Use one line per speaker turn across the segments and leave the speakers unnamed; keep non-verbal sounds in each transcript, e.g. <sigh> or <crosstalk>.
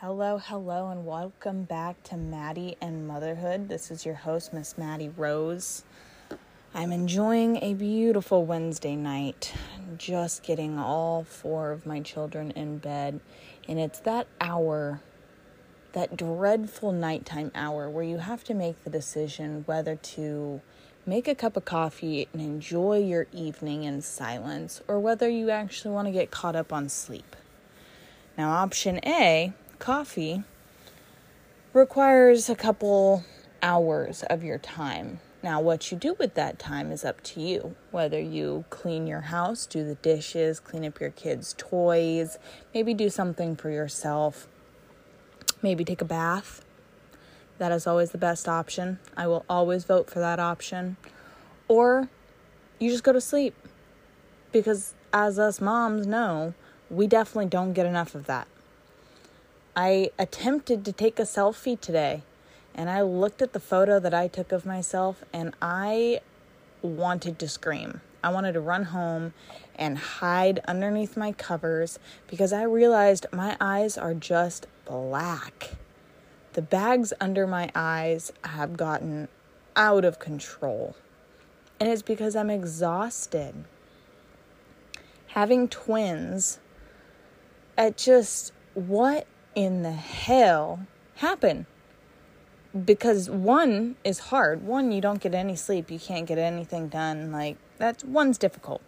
Hello, hello, and welcome back to Maddie and Motherhood. This is your host, Miss Maddie Rose. I'm enjoying a beautiful Wednesday night, just getting all four of my children in bed. And it's that hour, that dreadful nighttime hour, where you have to make the decision whether to make a cup of coffee and enjoy your evening in silence, or whether you actually want to get caught up on sleep. Now, option A coffee requires a couple hours of your time. Now, what you do with that time is up to you. Whether you clean your house, do the dishes, clean up your kids' toys, maybe do something for yourself, maybe take a bath. That is always the best option. I will always vote for that option. Or you just go to sleep. Because as us moms know, we definitely don't get enough of that. I attempted to take a selfie today and I looked at the photo that I took of myself and I wanted to scream. I wanted to run home and hide underneath my covers because I realized my eyes are just black. The bags under my eyes have gotten out of control. And it's because I'm exhausted. Having twins, at just, what in the hell happen? Because one is hard. One, you don't get any sleep. You can't get anything done. Like, that's one's difficult.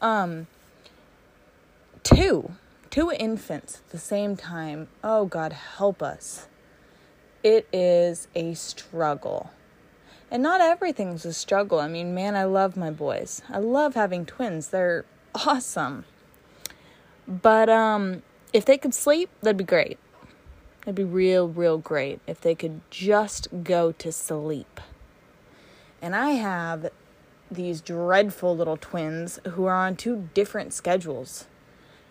Um, two, two infants at the same time. Oh, God, help us. It is a struggle. And not everything's a struggle. I mean, man, I love my boys. I love having twins. They're awesome. But um if they could sleep, that'd be great. It'd be real, real great if they could just go to sleep. And I have these dreadful little twins who are on two different schedules.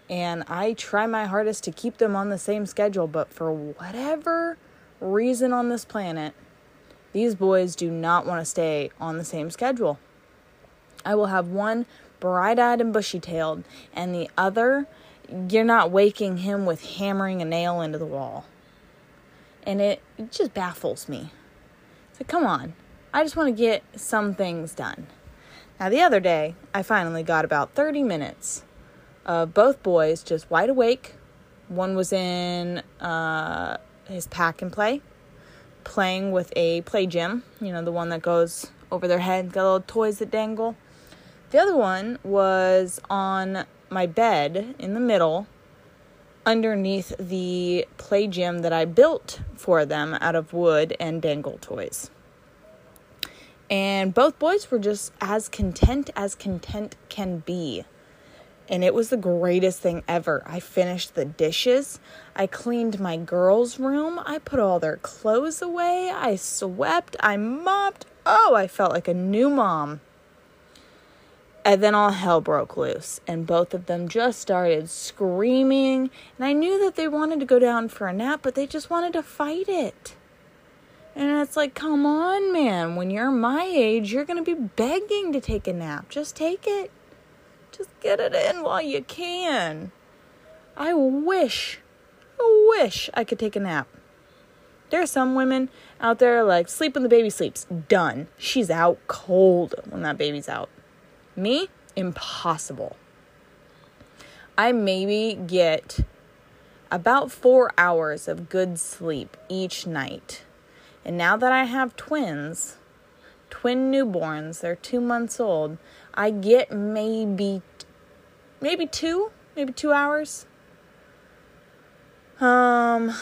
And I try my hardest to keep them on the same schedule, but for whatever reason on this planet, these boys do not want to stay on the same schedule. I will have one bright eyed and bushy tailed, and the other, you're not waking him with hammering a nail into the wall and it, it just baffles me. So come on, I just want to get some things done. Now, the other day, I finally got about 30 minutes of both boys just wide awake. One was in uh, his pack and play, playing with a play gym, you know, the one that goes over their head, got little toys that dangle. The other one was on my bed in the middle, underneath the play gym that I built for them out of wood and dangle toys. And both boys were just as content as content can be. And it was the greatest thing ever. I finished the dishes. I cleaned my girls' room. I put all their clothes away. I swept. I mopped. Oh, I felt like a new mom. And then all hell broke loose, and both of them just started screaming. And I knew that they wanted to go down for a nap, but they just wanted to fight it. And it's like, come on, man. When you're my age, you're going to be begging to take a nap. Just take it. Just get it in while you can. I wish, I wish I could take a nap. There are some women out there like, sleep when the baby sleeps. Done. She's out cold when that baby's out. Me, impossible. I maybe get about four hours of good sleep each night. And now that I have twins, twin newborns, they're two months old, I get maybe, maybe two, maybe two hours. Um,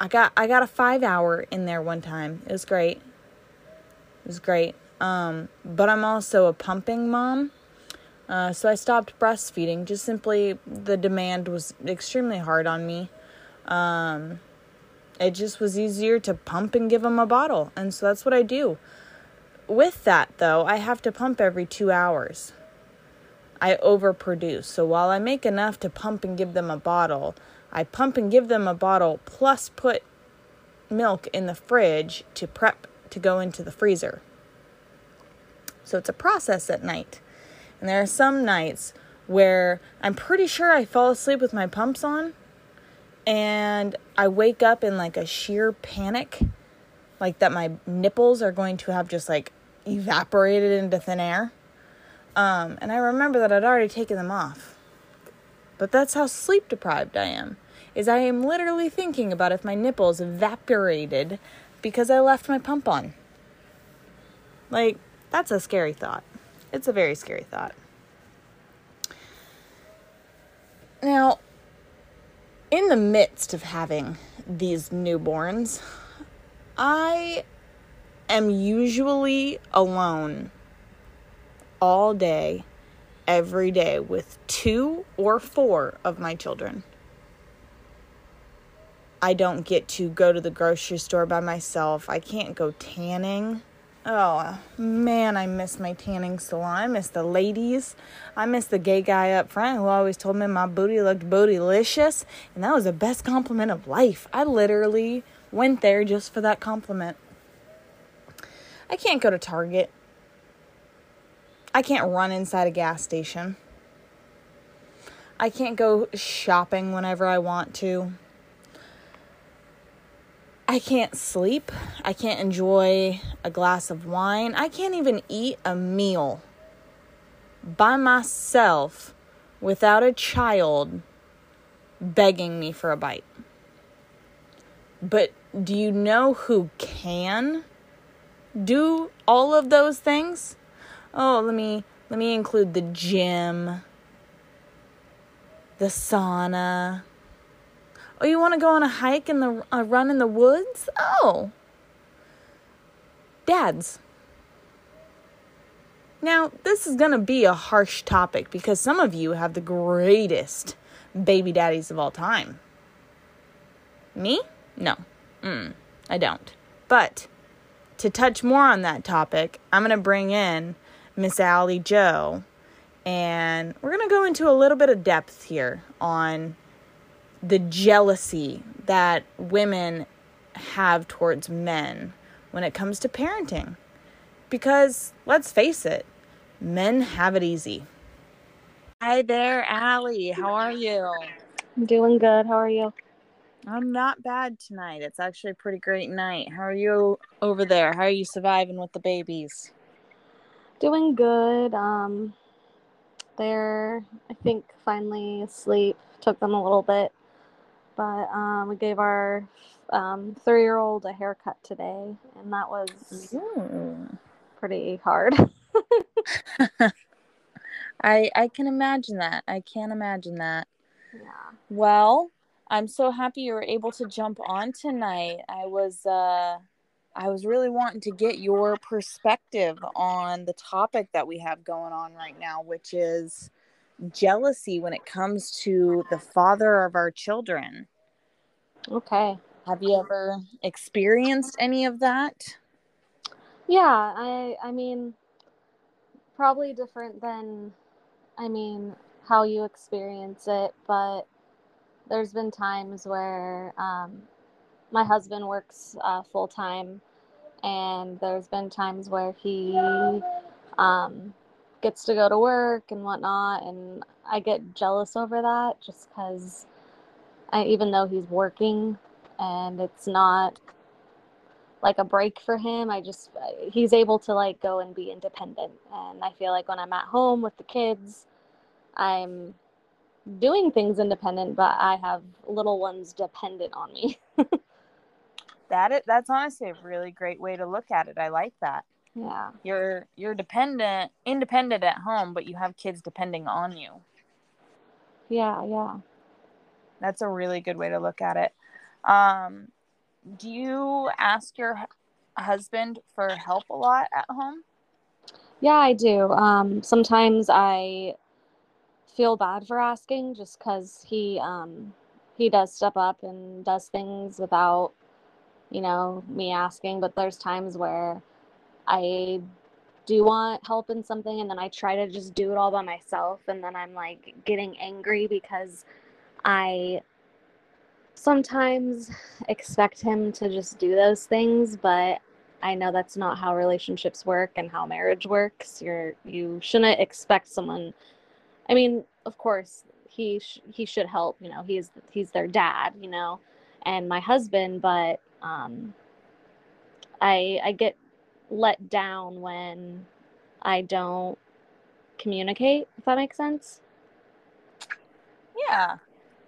I got I got a five hour in there one time. It was great. It was great. Um, but I'm also a pumping mom. Uh, so I stopped breastfeeding. Just simply, the demand was extremely hard on me. Um, it just was easier to pump and give them a bottle. And so that's what I do. With that, though, I have to pump every two hours. I overproduce. So while I make enough to pump and give them a bottle, I pump and give them a bottle plus put milk in the fridge to prep to go into the freezer. So it's a process at night. And there are some nights where I'm pretty sure I fall asleep with my pumps on and I wake up in like a sheer panic, like that my nipples are going to have just like evaporated into thin air. Um, and I remember that I'd already taken them off. But that's how sleep deprived I am. Is I am literally thinking about if my nipples evaporated because I left my pump on. Like, that's a scary thought. It's a very scary thought. Now, in the midst of having these newborns, I am usually alone all day, every day, with two or four of my children. I don't get to go to the grocery store by myself. I can't go tanning. Oh man, I miss my tanning salon. I miss the ladies. I miss the gay guy up front who always told me my booty looked bootylicious, and that was the best compliment of life. I literally went there just for that compliment. I can't go to Target. I can't run inside a gas station. I can't go shopping whenever I want to. I can't sleep. I can't enjoy a glass of wine. I can't even eat a meal by myself without a child begging me for a bite. But do you know who can do all of those things? Oh, let me let me include the gym, the sauna, Oh, you want to go on a hike in the a run in the woods? Oh. Dads. Now, this is going to be a harsh topic because some of you have the greatest baby daddies of all time. Me? No. Mm, I don't. But to touch more on that topic, I'm going to bring in Miss Allie Joe and we're going to go into a little bit of depth here on the jealousy that women have towards men when it comes to parenting. Because let's face it, men have it easy. Hi there, Allie. How are you?
I'm doing good. How are you?
I'm not bad tonight. It's actually a pretty great night. How are you over there? How are you surviving with the babies?
Doing good. Um they're I think finally asleep. Took them a little bit but um, we gave our um, three-year-old a haircut today, and that was pretty hard. <laughs>
I I can imagine that. I can't imagine that.
Yeah.
Well, I'm so happy you were able to jump on tonight. I was uh I was really wanting to get your perspective on the topic that we have going on right now, which is jealousy when it comes to the father of our children.
Okay.
Have you ever experienced any of that?
Yeah, I I mean probably different than I mean how you experience it, but there's been times where um, my husband works uh, full time, and there's been times where he um, gets to go to work and whatnot, and I get jealous over that just because I, even though he's working and it's not like a break for him, I just he's able to like go and be independent, and I feel like when I'm at home with the kids, I'm doing things independent, but I have little ones dependent on me. <laughs>
that it that's honestly a really great way to look at it. I like that.
Yeah.
You're you're dependent independent at home, but you have kids depending on you.
Yeah, yeah.
That's a really good way to look at it. Um, do you ask your husband for help a lot at home?
Yeah, I do. Um, sometimes I feel bad for asking just because he um, he does step up and does things without you know me asking. But there's times where I do want help in something and then I try to just do it all by myself and then I'm like getting angry because I sometimes expect him to just do those things, but I know that's not how relationships work and how marriage works. You're you shouldn't expect someone I mean, of course, he sh- he should help you know he's he's their dad you know and my husband but um i i get let down when i don't communicate if that makes sense
Yeah.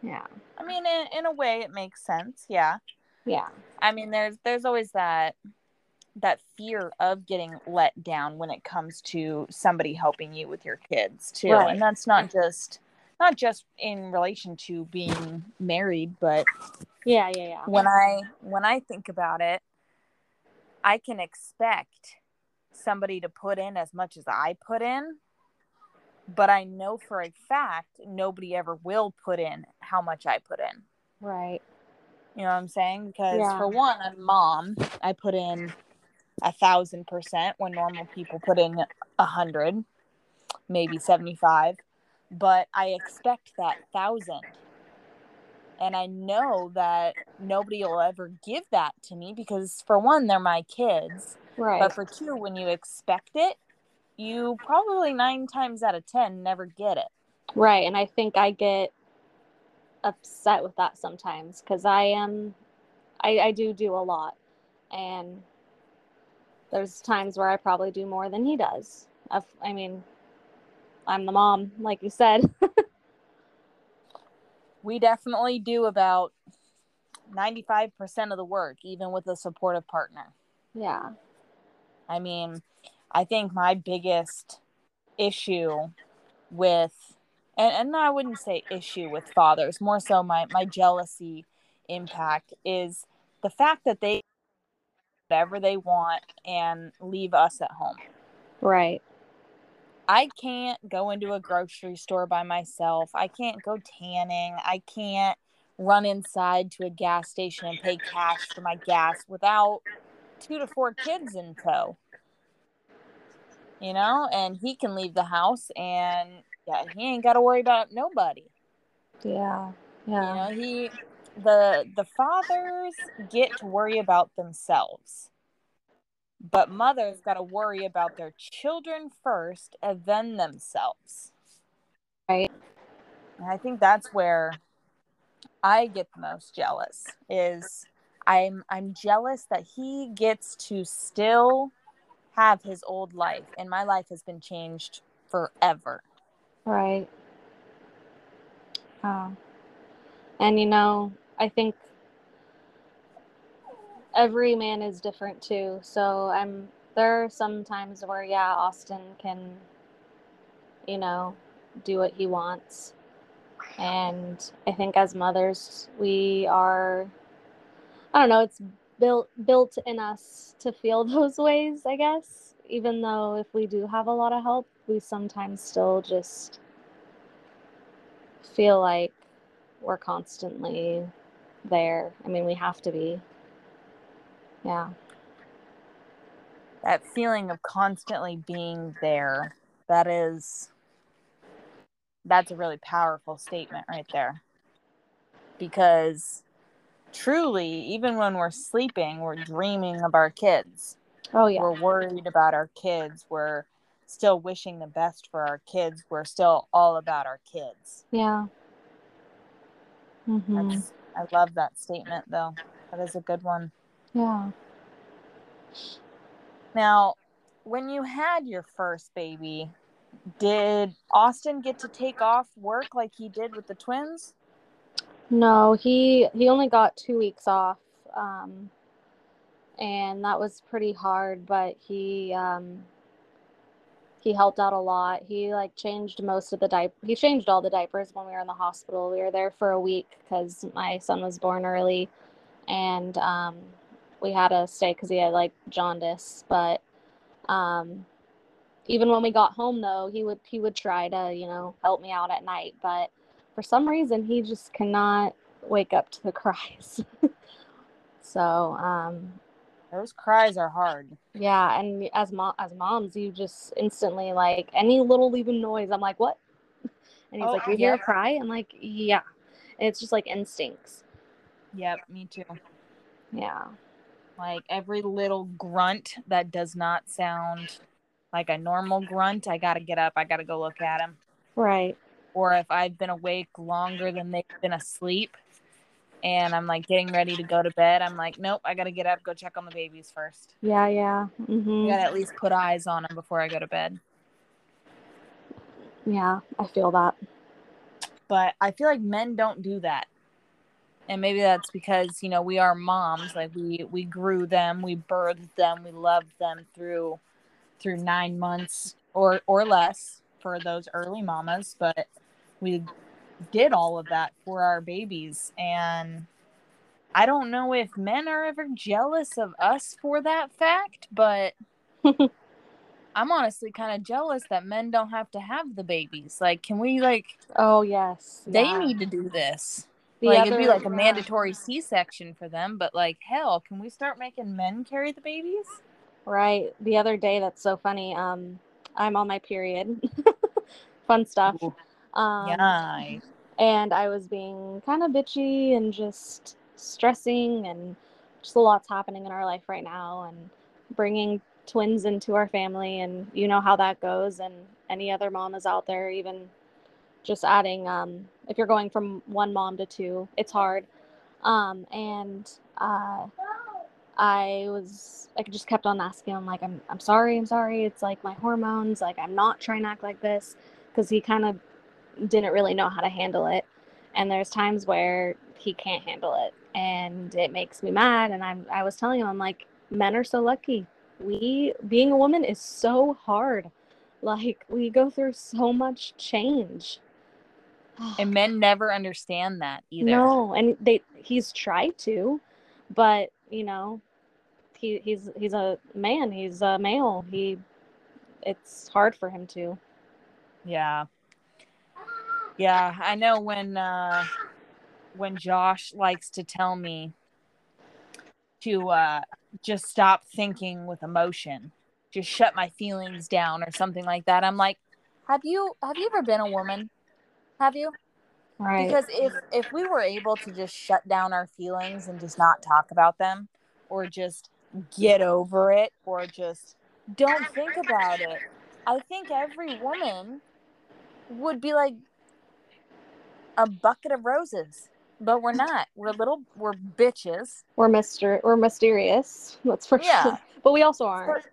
yeah
I mean, in, in a way, it makes sense. Yeah.
yeah
I mean, there's there's always that that fear of getting let down when it comes to somebody helping you with your kids too,
Right.
and that's not just not just in relation to being married, but
yeah yeah yeah
when I when I think about it, I can expect somebody to put in as much as I put in, but I know for a fact nobody ever will put in how much I put in.
right
You know what I'm saying? Because
Yeah.
for one, I'm mom. I put in a thousand percent when normal people put in a hundred, maybe seventy-five. But I expect that thousand. And I know that nobody will ever give that to me because for one, they're my kids.
right
But for two, when you expect it, you probably nine times out of ten never get it.
Right. And I think I get upset with that sometimes because I am, I, I do do a lot. And there's times where I probably do more than he does. I've, I mean, I'm the mom, like you said. <laughs>
We definitely do about 95% of the work, even with a supportive partner.
yeah.
I mean, I think my biggest issue with, and, and I wouldn't say issue with fathers, more so my, my jealousy impact is the fact that they whatever they want and leave us at home.
Right.
I can't go into a grocery store by myself. I can't go tanning. I can't run inside to a gas station and pay cash for my gas without two to four kids in tow. You know, and he can leave the house and yeah, he ain't got to worry about nobody.
Yeah.
You
Yeah.
know, he the the fathers get to worry about themselves. But mothers got to worry about their children first and then themselves.
Right.
And I think that's where I get the most jealous is I'm I'm jealous that he gets to still have his old life and my life has been changed forever.
Right. Oh. And you know, I think every man is different too. So I'm there are some times where yeah, Austin can you know, do what he wants. And I think as mothers, we are I don't know, it's built built in us to feel <laughs> those ways, I guess. Even though if we do have a lot of help, we sometimes still just feel like we're constantly there. I mean, we have to be. Yeah.
That feeling of constantly being there, that is that's a really powerful statement right there. Because truly, even when we're sleeping, we're dreaming of our kids.
Oh yeah.
We're worried about our kids. We're still wishing the best for our kids. We're still all about our kids.
Yeah.
Mm-hmm. I love that statement, though. That is a good one.
Yeah.
Now, when you had your first baby, did Austin get to take off work like he did with the twins?
No, he he only got two weeks off, um, and that was pretty hard. But he um, he helped out a lot. He like changed most of the diaper. He changed all the diapers when we were in the hospital. We were there for a week because my son was born early, and um, we had to stay because he had like jaundice. But um, even when we got home, though, he would he would try to you know help me out at night, but for some reason he just cannot wake up to the <laughs> cries. so um,
Those cries are hard.
yeah, and as mom as moms, you just instantly like any little even noise. I'm like, what? <laughs> And he's
Oh,
like, you hear a cry? I'm like, yeah. And it's just like instincts.
Yep, me too.
Yeah.
Like every little grunt that does not sound like a normal grunt, I got to get up. I got to go look at him.
Right.
or if I've been awake longer than they've been asleep and I'm like getting ready to go to bed, I'm like, nope, I got to get up, go check on the babies first.
Yeah, yeah.
I
hmm
got to at least put eyes on them before I go to bed.
Yeah, I feel that.
But I feel like men don't do that. And maybe that's because, you know, we are moms, like we we grew them, we birthed them, we loved them through through 9 months or or less for those early mamas, but we did all of that for our babies and I don't know if men are ever jealous of us for that fact, but <laughs> I'm honestly kind of jealous that men don't have to have the babies. Like, can we like
Oh yes.
they
yeah.
need to do this?
The
like it'd be like a
yeah.
mandatory C-section for them, but like hell, can we start making men carry the babies?
Right. The other day, that's so funny. Um, I'm on my period. <laughs> Fun stuff. Um,
yeah.
and I was being kind of bitchy and just stressing, and just a lot's happening in our life right now, and bringing twins into our family, and you know how that goes. And any other mamas out there, even just adding, um, if you're going from one mom to two, it's hard. Um, and uh, I was, I just kept on asking him, like, I'm, I'm sorry, I'm sorry. It's like my hormones. Like, I'm not trying to act like this because he kind of didn't really know how to handle it. And there's times where he can't handle it and it makes me mad. And I'm, I was telling him, I'm like, men are so lucky. We, being a woman is so hard. Like, we go through so much change. <sighs>
And men never understand that either.
No, and they he's tried to, but you know, he he's he's a man. He's a male. He it's hard for him to.
Yeah. Yeah, I know when uh when Josh likes to tell me to uh just stop thinking with emotion. Just shut my feelings down or something like that. I'm like, "Have you have you ever been a woman? Have you?"
Right.
Because if if we were able to just shut down our feelings and just not talk about them or just get over it or just don't think about it, I think every woman would be like a bucket of roses. But we're not. We're little we're bitches.
we're mister we're mysterious. That's for
Yeah.
sure. But we also aren't.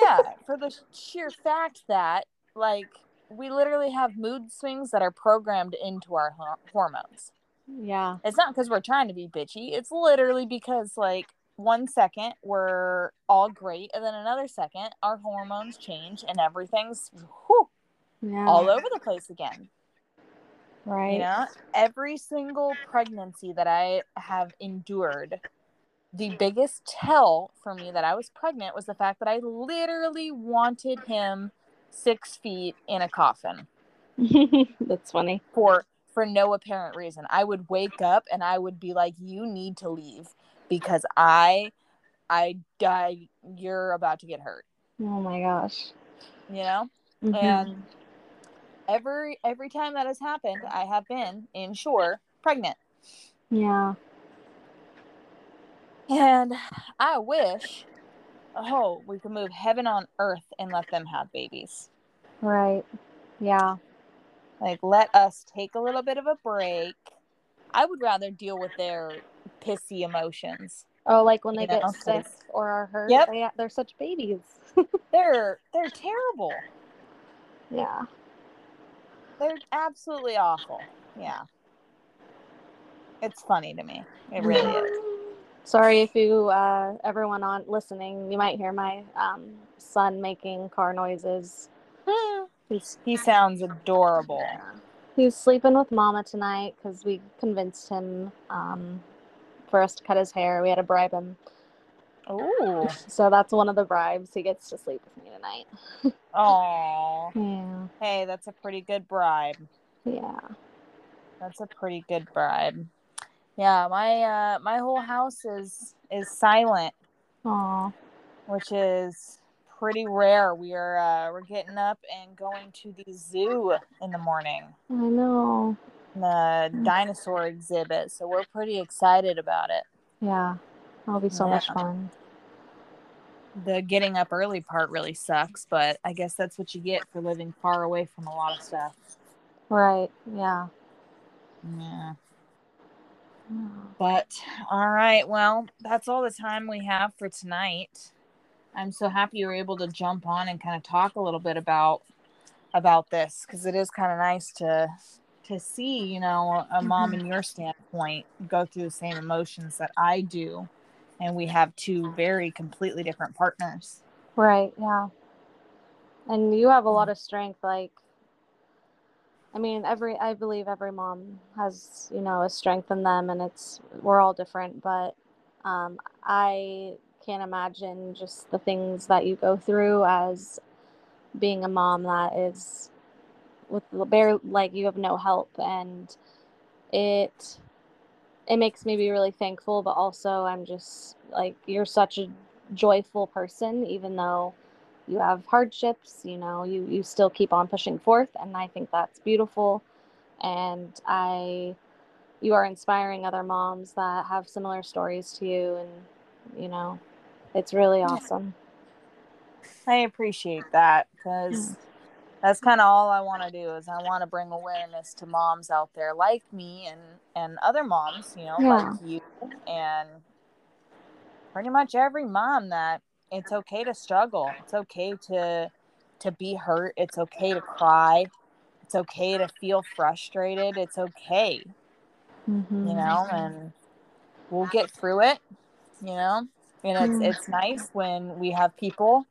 yeah, <laughs> for the sheer fact that like we literally have mood swings that are programmed into our hor- hormones.
Yeah.
It's not because we're trying to be bitchy. It's literally because like one second we're all great, and then another second our hormones change and everything's whew,
Yeah.
all over the place again.
right.
You know, every single pregnancy that I have endured, the biggest tell for me that I was pregnant was the fact that I literally wanted him six feet in a coffin <laughs>
That's funny.
for for no apparent reason. I would wake up and I would be like, "You need to leave because I, I die. You're about to get hurt."
Oh my gosh.
You know,
Mhm.
and every every time that has happened, I have been in shore pregnant.
yeah.
And I wish, oh, we can move heaven on earth and let them have babies.
Right. Yeah.
Like, let us take a little bit of a break. I would rather deal with their pissy emotions.
Oh, like when they
You
get
know,
sick or are hurt.
Yep.
They, they're such babies. <laughs>
They're they're terrible.
yeah.
They're absolutely awful. Yeah. It's funny to me. It really <laughs> is.
Sorry if you, uh, everyone on listening, you might hear my um, son making car noises. <laughs> He's
He sounds adorable.
he's sleeping with Mama tonight because we convinced him um, for us to cut his hair. We had to bribe him,
oh <laughs>
so that's one of the bribes. He gets to sleep with me tonight. <laughs>
oh
Yeah,
Hey, that's a pretty good bribe.
yeah.
That's a pretty good bribe. Yeah, my uh my whole house is is silent,
Aw,
which is pretty rare. We are uh we're getting up and going to the zoo in the morning.
I know.
The dinosaur exhibit. So we're pretty excited about it.
Yeah, that'll be so much fun.
The getting up early part really sucks, but I guess that's what you get for living far away from a lot of stuff.
Right. Yeah.
Yeah. But all right, well, that's all the time we have for tonight. I'm so happy you were able to jump on and kind of talk a little bit about about this because it is kind of nice to to see, you know, a mom in mm-hmm. your standpoint go through the same emotions that I do, and we have two very completely different partners.
Right. Yeah. And you have a lot mm. of strength. Like, I mean, every I believe every mom has you know a strength in them, and it's we're all different. But um, I can't imagine just the things that you go through as being a mom that is with bare like you have no help and it it makes me be really thankful but also i'm just like you're such a joyful person even though you have hardships you know you you still keep on pushing forth and i think that's beautiful. And i you are inspiring other moms that have similar stories to you and you know it's really awesome.
I appreciate that because mm. that's kind of all I want to do is I want to bring awareness to moms out there like me and and other moms, you know, yeah. like you and pretty much every mom that it's okay to struggle. It's okay to to be hurt. It's okay to cry. It's okay to feel frustrated. It's okay. Mm-hmm. You know, and we'll get through it, you know. And it's it's nice when we have people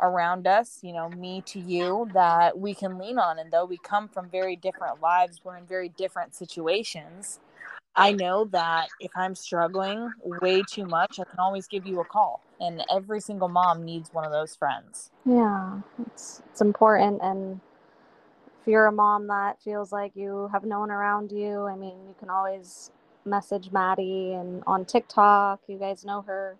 around us, you know, me to you, that we can lean on. And though we come from very different lives, we're in very different situations. I know that if I'm struggling way too much, I can always give you a call. And every single mom needs one of those friends.
Yeah, it's it's important. And if you're a mom that feels like you have no one around you, I mean, you can always message Maddie and on TikTok. You guys know her.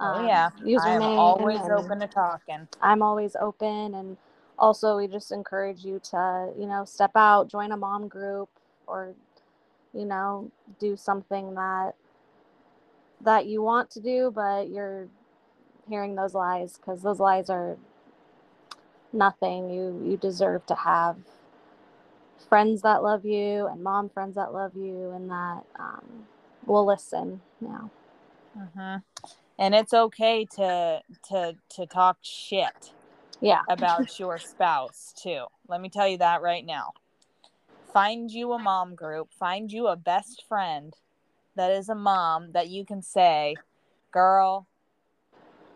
Um, oh yeah. I'm always open to talking.
I'm always open, and also we just encourage you to, you know, step out, join a mom group, or, you know, do something that that you want to do, but you're hearing those lies because those lies are nothing. You you deserve to have friends that love you and mom friends that love you and that um, will listen. Yeah.
Mm-hmm and it's okay to to to talk shit
yeah <laughs>
about your spouse too let me tell you that right now find you a mom group find you a best friend that is a mom that you can say girl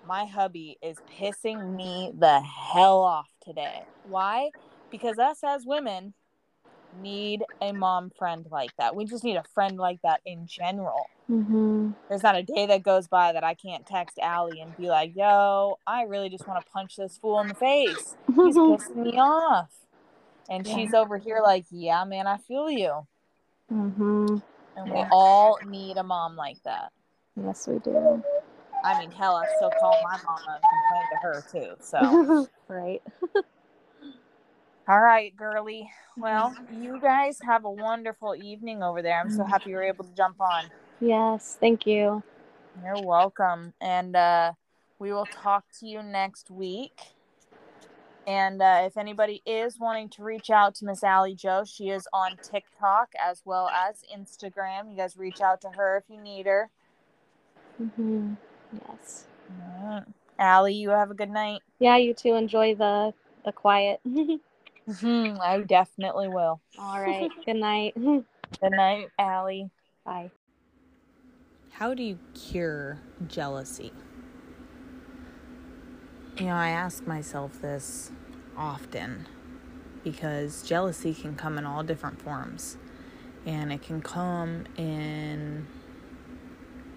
my hubby is pissing me the hell off today why because us as women need a mom friend like that. We just need a friend like that in general. Mm-hmm. There's not a day that goes by that I can't text Allie and be like, yo, I really just want to punch this fool in the face. He's <laughs> pissing me off. And yeah. she's over here like, yeah, man, I feel you. Mm-hmm. And we all need a mom like that.
Yes, we do.
I mean, hell, I still call my mama and complain to her too. So, <laughs>
right. <laughs>
All right, girly. Well, <laughs> you guys have a wonderful evening over there. I'm so happy you were able to jump on.
Yes, thank you.
You're welcome. And uh, we will talk to you next week. And uh, if anybody is wanting to reach out to Miss Allie Joe, she is on TikTok as well as Instagram. You guys reach out to her if you need her.
Mm-hmm. Yes.
Right. Allie, you have a good night.
Yeah, you too. Enjoy the the quiet. <laughs>
Mm-hmm, I definitely will.
All right. <laughs> Good night.
Good night, Allie.
Bye.
How do you cure jealousy? You know, I ask myself this often because jealousy can come in all different forms. And it can come in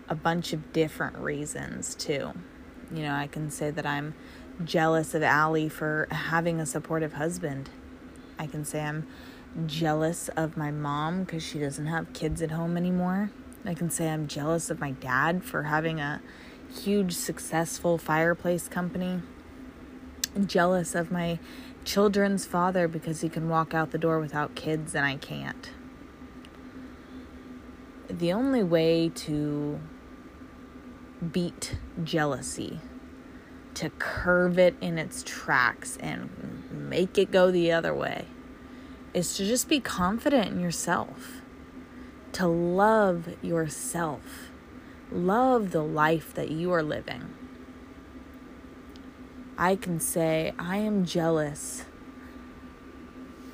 a bunch of different reasons, too. You know, I can say that I'm jealous of Allie for having a supportive husband. I can say I'm jealous of my mom because she doesn't have kids at home anymore. I can say I'm jealous of my dad for having a huge, successful fireplace company. Jealous of my children's father because he can walk out the door without kids and I can't. The only way to beat jealousy to curve it in its tracks and make it go the other way is to just be confident in yourself, to love yourself, love the life that you are living. I can say, I am jealous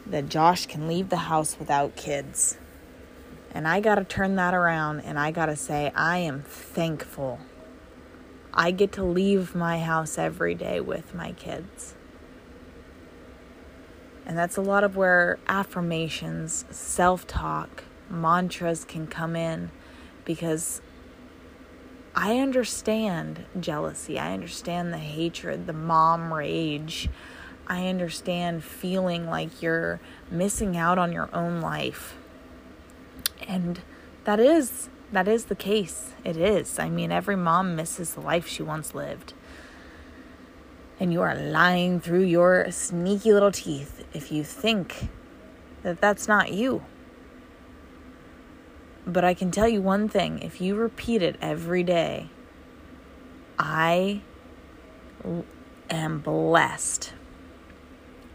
that Josh can leave the house without kids. And I got to turn that around and I got to say, I am thankful. I get to leave my house every day with my kids. And that's a lot of where affirmations, self talk, mantras can come in because I understand jealousy. I understand the hatred, the mom rage. I understand feeling like you're missing out on your own life. And that is that is the case. It is. I mean, every mom misses the life she once lived. And you are lying through your sneaky little teeth if you think that that's not you. But I can tell you one thing if you repeat it every day, I am blessed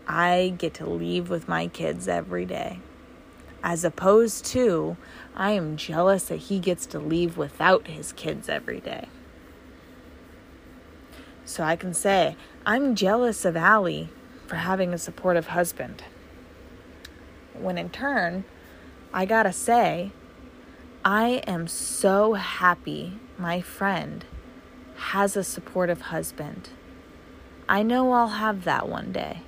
I get to leave with my kids every day. As opposed to, I am jealous that he gets to leave without his kids every day. So I can say, I'm jealous of Allie for having a supportive husband. When in turn, I gotta say, I am so happy my friend has a supportive husband. I know I'll have that one day.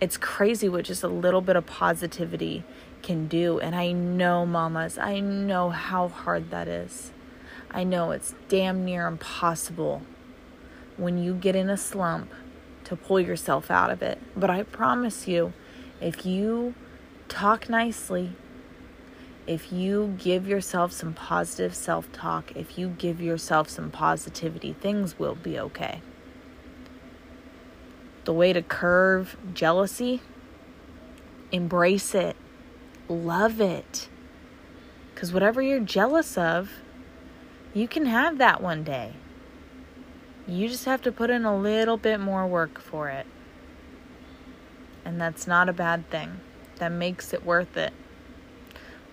It's crazy what just a little bit of positivity can do. And I know, mamas, I know how hard that is. I know it's damn near impossible when you get in a slump to pull yourself out of it. But I promise you, if you talk nicely, if you give yourself some positive self talk, if you give yourself some positivity, things will be okay the way to curve jealousy, embrace it, love it. Because whatever you're jealous of, you can have that one day. You just have to put in a little bit more work for it. And that's not a bad thing. That makes it worth it.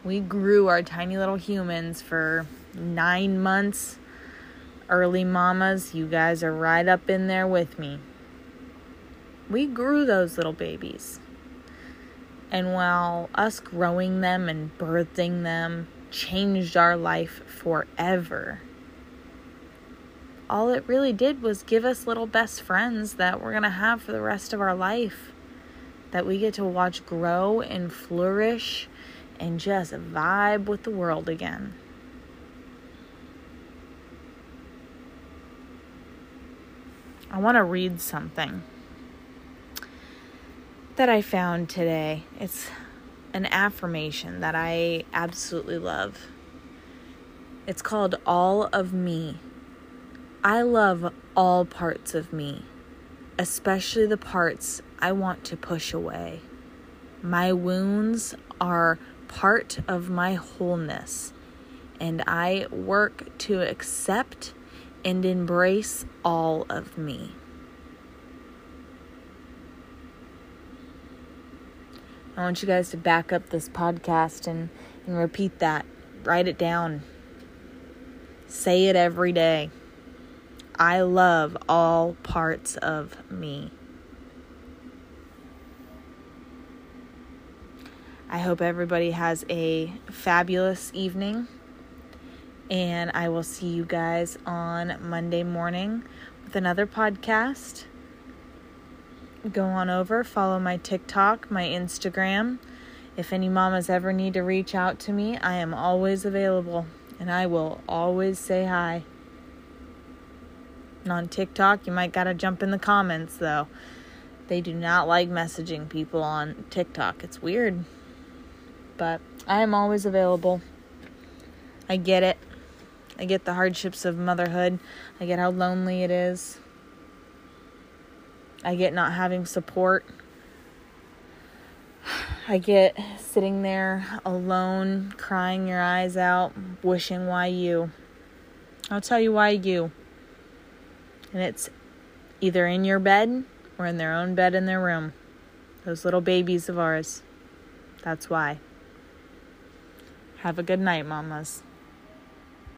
We grew our tiny little humans for nine months. Early mamas, you guys are right up in there with me. We grew those little babies. And while us growing them and birthing them changed our life forever, all it really did was give us little best friends that we're going to have for the rest of our life. That we get to watch grow and flourish and just vibe with the world again. I want to read something that I found today. It's an affirmation that I absolutely love. It's called All of Me. I love all parts of me, especially the parts I want to push away. My wounds are part of my wholeness, and I work to accept and embrace all of me. I want you guys to back up this podcast and, and repeat that. Write it down. Say it every day. I love all parts of me. I hope everybody has a fabulous evening. And I will see you guys on Monday morning with another podcast go on over, follow my TikTok, my Instagram. If any mamas ever need to reach out to me, I am always available and I will always say hi. And on TikTok, you might gotta jump in the comments though. They do not like messaging people on TikTok. It's weird. But I am always available. I get it. I get the hardships of motherhood. I get how lonely it is. I get not having support. <sighs> I get sitting there alone, crying your eyes out, wishing why you. I'll tell you why you. And it's either in your bed or in their own bed in their room. Those little babies of ours. That's why. Have a good night, mamas.